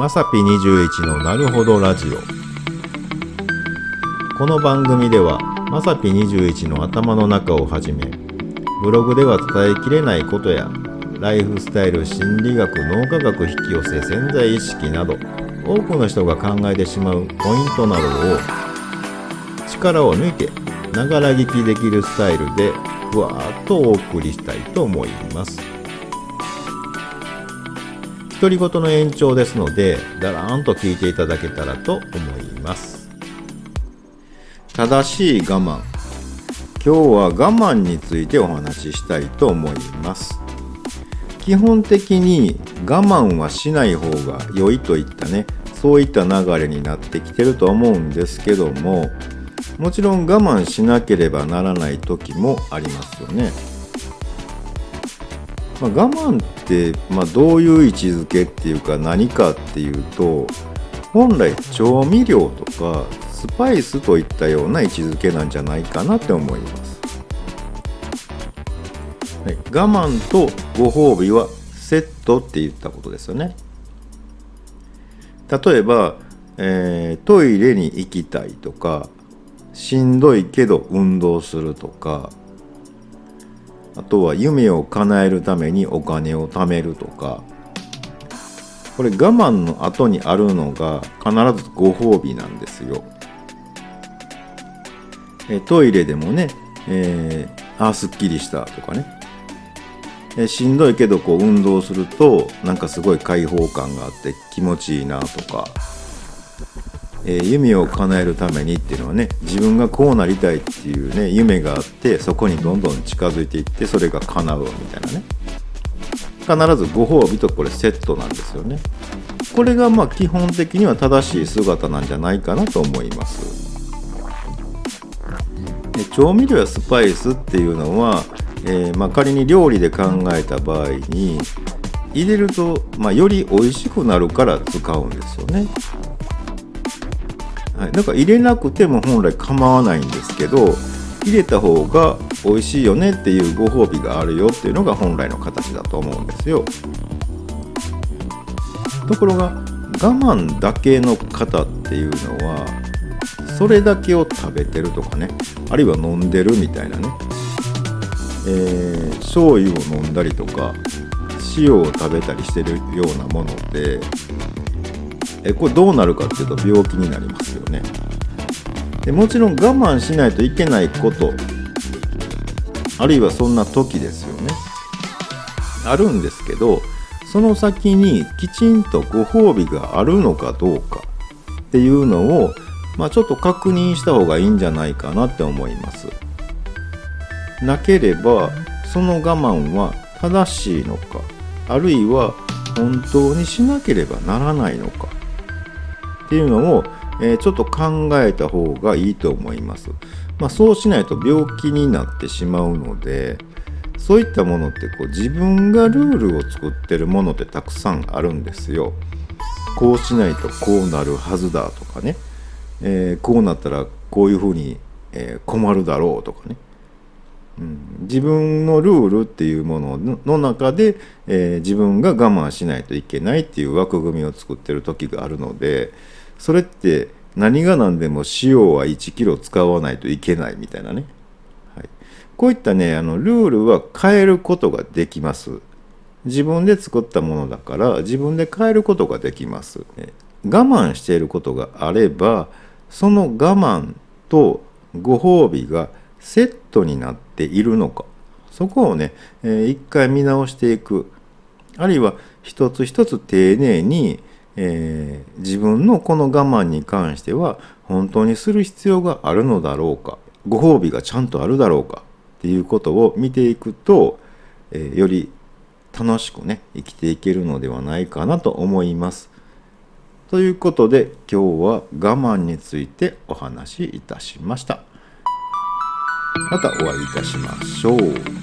まさぴ21のなるほどラジオ。この番組ではまさぴ21の頭の中をはじめブログでは伝えきれないことやライフスタイル心理学脳科学引き寄せ潜在意識など多くの人が考えてしまうポイントなどを力を抜いてながら聞きできるスタイルでふわーっとお送りしたいと思います。独り言の延長ですのでだらーんと聞いていただけたらと思います。正しい我慢。今日は我慢についてお話ししたいと思います。基本的に我慢はしない方が良いといったね。そういった流れになってきてると思うんですけどももちろん我慢しなければならない時もありますよね。まあ、我慢って、まあ、どういう位置づけっていうか何かっていうと本来調味料とかスパイスといったような位置づけなんじゃないかなって思います。はい、我慢とご褒美はセットって言ったことですよね。例えば、えー、トイレに行きたいとかしんどいけど運動するとかあとは夢を叶えるためにお金を貯めるとか。これ我慢の後にあるのが必ずご褒美なんですよ。えトイレでもね、えー、あすっきりしたとかね、えしんどいけどこう運動するとなんかすごい開放感があって気持ちいいなとか。えー、夢を叶えるためにっていうのはね自分がこうなりたいっていうね夢があってそこにどんどん近づいていってそれが叶うみたいなね。必ずご褒美とこれセットなんですよね。これがまあ基本的には正しい姿なんじゃないかなと思います。調味料やスパイスっていうのは、えー、まあ仮に料理で考えた場合に入れると、まあ、より美味しくなるから使うんですよね。はい、だか入れなくても本来構わないんですけど入れた方が美味しいよねっていうご褒美があるよっていうのが本来の形だと思うんですよ。ところが我慢だけの方っていうのはそれだけを食べてるとかねあるいは飲んでるみたいなねえー、醤油を飲んだりとか塩を食べたりしてるようなものでえこれどうなるかっていうと病気になりますよね。でもちろん我慢しないといけないことあるいはそんな時ですよね。あるんですけどその先にきちんとご褒美があるのかどうかっていうのを、まあ、ちょっと確認した方がいいんじゃないかなって思います。なければその我慢は正しいのかあるいは本当にしなければならないのか。っていうのを、えー、ちょっと考えた方がいいと思います。まあ、そうしないと病気になってしまうのでそういったものってこう自分がルールを作ってるものってたくさんあるんですよ。こうしないとこうなるはずだとかね、えー、こうなったらこういうふうに、え、困るだろうとかね、うん、自分のルールっていうものの中で、えー、自分が我慢しないといけないっていう枠組みを作ってる時があるので、それって何が何でも塩は1キロ使わないといけないみたいなね、はい、こういったねあのルールは変えることができます。自分で作ったものだから自分で変えることができます、ね、我慢していることがあればその我慢とご褒美がセットになっているのか。そこをね、えー、一回見直していく。あるいは一つ一つ丁寧にえー、自分のこの我慢に関しては本当にする必要があるのだろうかご褒美がちゃんとあるだろうかっていうことを見ていくと、えー、より楽しくね生きていけるのではないかなと思います。ということで今日は我慢についてお話しいたしました。またお会いいたしましょう。